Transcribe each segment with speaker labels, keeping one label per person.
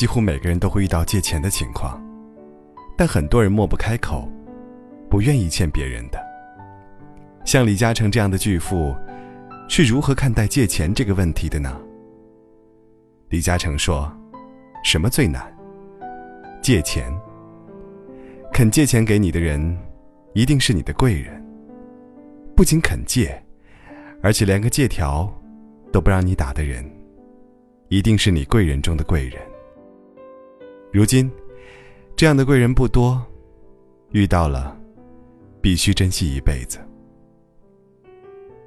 Speaker 1: 几乎每个人都会遇到借钱的情况，但很多人莫不开口，不愿意欠别人的。像李嘉诚这样的巨富，是如何看待借钱这个问题的呢？李嘉诚说：“什么最难？借钱。肯借钱给你的人，一定是你的贵人。不仅肯借，而且连个借条都不让你打的人。”一定是你贵人中的贵人。如今，这样的贵人不多，遇到了，必须珍惜一辈子。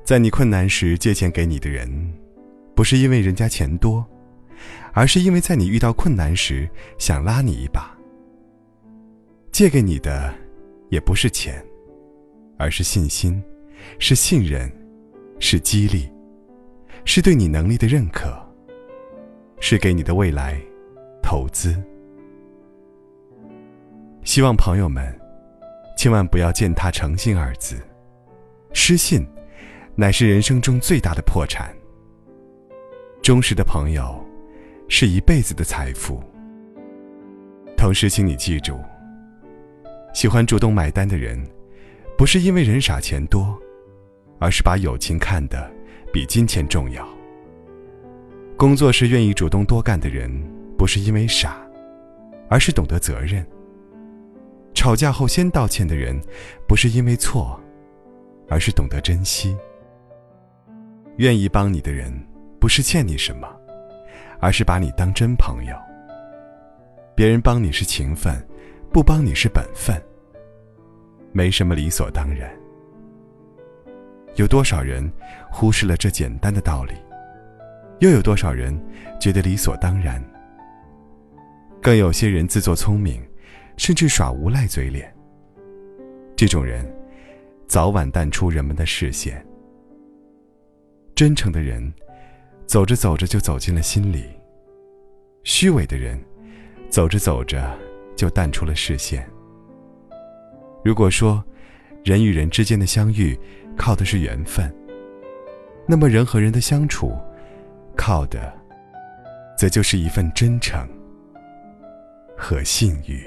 Speaker 1: 在你困难时借钱给你的人，不是因为人家钱多，而是因为在你遇到困难时想拉你一把。借给你的，也不是钱，而是信心，是信任，是激励，是对你能力的认可。是给你的未来投资。希望朋友们千万不要践踏诚信二字，失信乃是人生中最大的破产。忠实的朋友是一辈子的财富。同时，请你记住，喜欢主动买单的人，不是因为人傻钱多，而是把友情看得比金钱重要。工作时愿意主动多干的人，不是因为傻，而是懂得责任。吵架后先道歉的人，不是因为错，而是懂得珍惜。愿意帮你的人，不是欠你什么，而是把你当真朋友。别人帮你是情分，不帮你是本分。没什么理所当然。有多少人忽视了这简单的道理？又有多少人觉得理所当然？更有些人自作聪明，甚至耍无赖嘴脸。这种人，早晚淡出人们的视线。真诚的人，走着走着就走进了心里；虚伪的人，走着走着就淡出了视线。如果说，人与人之间的相遇靠的是缘分，那么人和人的相处。靠的，则就是一份真诚和信誉。